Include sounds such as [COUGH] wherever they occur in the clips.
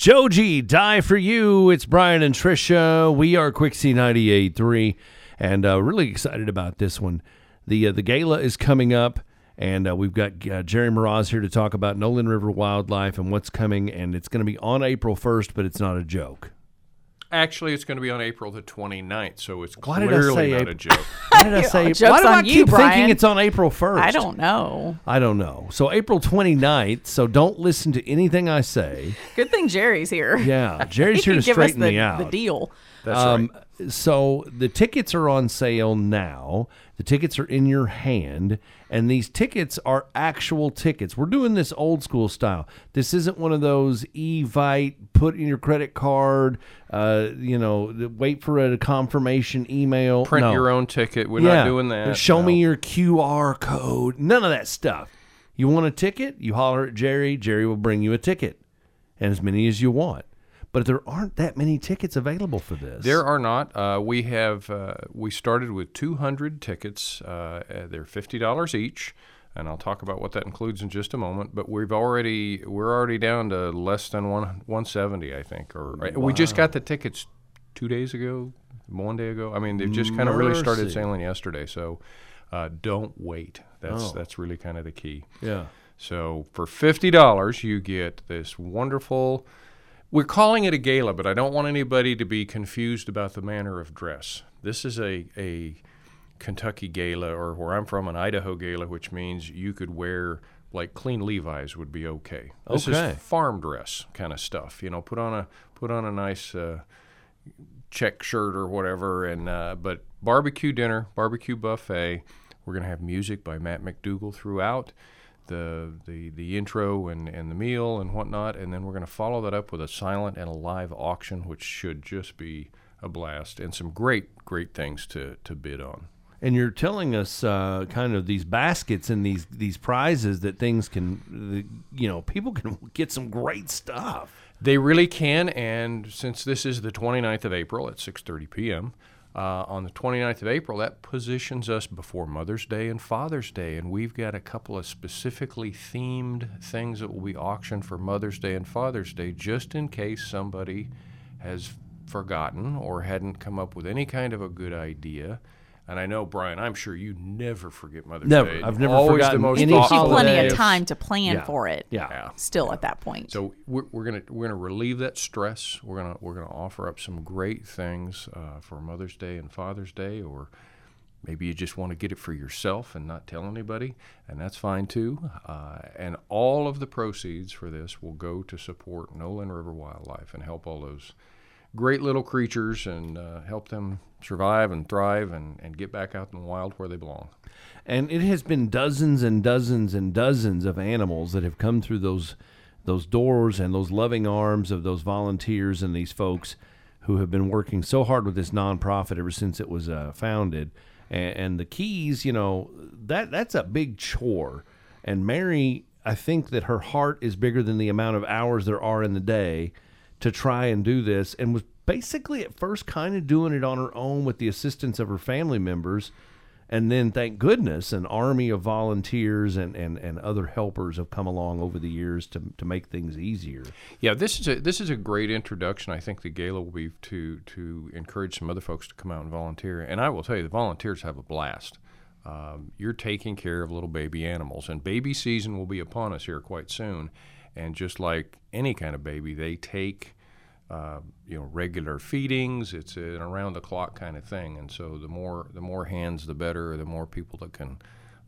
Joji, die for you. It's Brian and Trisha. We are Quixie 98.3 and uh, really excited about this one. The uh, the gala is coming up, and uh, we've got uh, Jerry Mraz here to talk about Nolin River wildlife and what's coming. And it's going to be on April 1st, but it's not a joke. Actually, it's going to be on April the 29th, so it's Why did I clearly say not April? a joke. [LAUGHS] Why did I say? [LAUGHS] joke's why do I on you, keep thinking it's on April 1st? I don't know. I don't know. So April 29th. So don't listen to anything I say. Good thing Jerry's here. Yeah, Jerry's [LAUGHS] he here can to give us straighten the, me out. the deal. That's Um, right. So the tickets are on sale now. The tickets are in your hand, and these tickets are actual tickets. We're doing this old school style. This isn't one of those Evite put in your credit card. Uh, you know, wait for a confirmation email. Print No. your own ticket. We're Yeah. not doing that. Show me your QR code. None of that stuff. You want a ticket? You holler at Jerry. Jerry will bring you a ticket, and as many as you want. But there aren't that many tickets available for this. There are not. Uh, we have. Uh, we started with 200 tickets. Uh, they're fifty dollars each, and I'll talk about what that includes in just a moment. But we've already we're already down to less than one 170, I think. Or we just got the tickets two days ago, one day ago. I mean, they've just kind of really started sailing yesterday. So uh, don't wait. That's Oh. that's really kind of the key. Yeah. So for fifty dollars, you get this wonderful. We're calling it a gala, but I don't want anybody to be confused about the manner of dress. This is a a Kentucky gala, or where I'm from, an Idaho gala, which means you could wear like clean Levi's would be okay. This Okay. is farm dress kind of stuff. You know, put on a put on a nice uh, check shirt or whatever, and uh, but barbecue dinner, barbecue buffet. We're gonna have music by Matt McDougall throughout the the the intro and and the meal and whatnot, and then we're gonna follow that up with a silent and a live auction, which should just be a blast and some great great things to to bid on. And you're telling us uh, kind of these baskets and these these prizes that things can, you know, people can [LAUGHS] get some great stuff. They really can, and since this is the 29th of April at 6:30 p.m. Uh, on the 29th of April, that positions us before Mother's Day and Father's Day, and we've got a couple of specifically themed things that will be auctioned for Mother's Day and Father's Day, just in case somebody has forgotten or hadn't come up with any kind of a good idea. And I know, Brian, I'm sure you never forget Mother's Never. Day. I've never Always forgotten the most any Gives you plenty of time to plan Yeah. for it. Yeah. Yeah. Still at that point. So we're, we're gonna we're gonna relieve that stress. We're gonna we're gonna offer up some great things uh, for Mother's Day and Father's Day, or maybe you just want to get it for yourself and not tell anybody, and that's fine too. Uh, and all of the proceeds for this will go to support Nolin River Wildlife and help all those great little creatures and uh, help them survive and thrive and, and get back out in the wild where they belong. And it has been dozens and dozens and dozens of animals that have come through those those doors and those loving arms of those volunteers and these folks who have been working so hard with this nonprofit ever since it was uh, founded. And, and the keys, you know, that that's a big chore. And Mary, I think that her heart is bigger than the amount of hours there are in the day to try and do this, and was basically at first kind of doing it on her own with the assistance of her family members. And then, thank goodness, an army of volunteers and, and, and other helpers have come along over the years to, to make things easier. Yeah, this is a this is a great introduction. I think the gala will be to to encourage some other folks to come out and volunteer. And I will tell you, the volunteers have a blast. Um, you're taking care of little baby animals, and baby season will be upon us here quite soon. And just like any kind of baby, they take uh, you know regular feedings. It's an around the clock kind of thing, and so the more the more hands, the better. The more people that can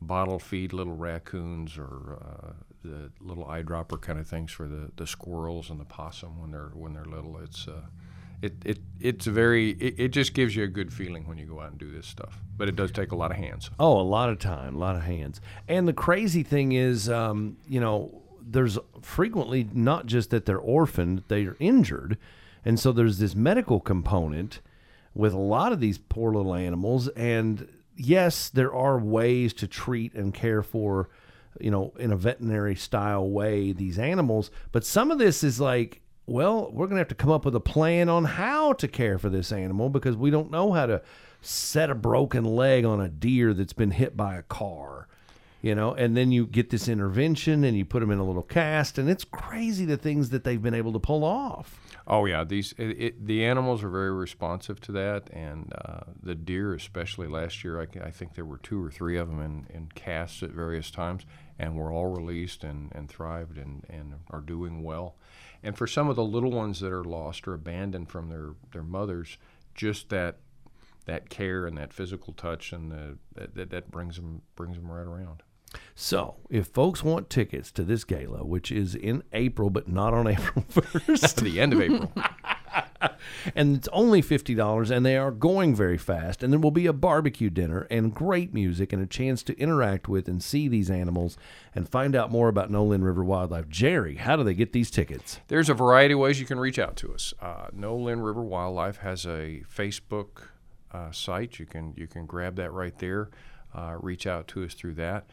bottle feed little raccoons or uh, the little eyedropper kind of things for the, the squirrels and the possum when they're when they're little. It's uh, it, it it's very it, it just gives you a good feeling when you go out and do this stuff. But it does take a lot of hands. Oh, a lot of time, a lot of hands. And the crazy thing is, um, you know, there's frequently not just that they're orphaned, they are injured. And so there's this medical component with a lot of these poor little animals. And yes, there are ways to treat and care for, you know, in a veterinary style way, these animals. But some of this is like, well, we're going to have to come up with a plan on how to care for this animal because we don't know how to set a broken leg on a deer that's been hit by a car. You know, and then you get this intervention and you put them in a little cast, and it's crazy the things that they've been able to pull off. Oh yeah, these it, it, the animals are very responsive to that, and uh, the deer, especially last year, I, I, think there were two or three of them in, in casts at various times, and were all released and, and thrived and, and are doing well. And for some of the little ones that are lost or abandoned from their, their mothers, just that that care and that physical touch and the, that, that brings them brings them right around. So, if folks want tickets to this gala, which is in April but not on [LAUGHS] April 1st, the end of April. [LAUGHS] and it's only $50 and they are going very fast and there will be a barbecue dinner and great music and a chance to interact with and see these animals and find out more about Nolin River Wildlife. Jerry, how do they get these tickets? There's a variety of ways you can reach out to us. Uh, Nolin River Wildlife has a Facebook uh, site. You can you can grab that right there. Uh, reach out to us through that.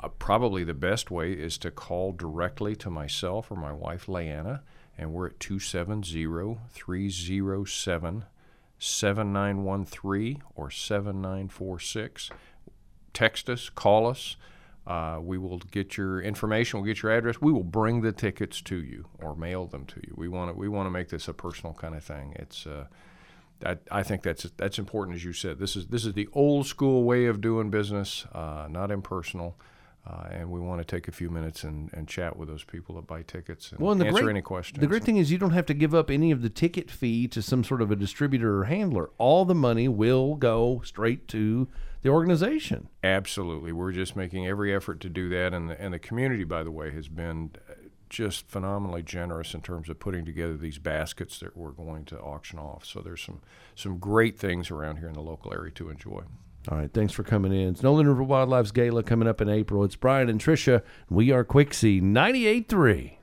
Uh, probably the best way is to call directly to myself or my wife, Leanna, and we're at 270 307 7913 or 7946. Text us, call us. Uh, we will get your information. We'll get your address. We will bring the tickets to you or mail them to you. We want to. We want to make this a personal kind of thing. It's. Uh, I, I think that's that's important, as you said. This is this is the old school way of doing business, uh, not impersonal. Uh, and we want to take a few minutes and, and chat with those people that buy tickets and, well, and answer great, any questions. The great thing is you don't have to give up any of the ticket fee to some sort of a distributor or handler. All the money will go straight to the organization. Absolutely. We're just making every effort to do that. And the, and the community, by the way, has been just phenomenally generous in terms of putting together these baskets that we're going to auction off. So there's some, some great things around here in the local area to enjoy. All right, thanks for coming in. It's Nolin River Wildlife's Gala coming up in April. It's Brian and Tricia. We are Quixie 98.3.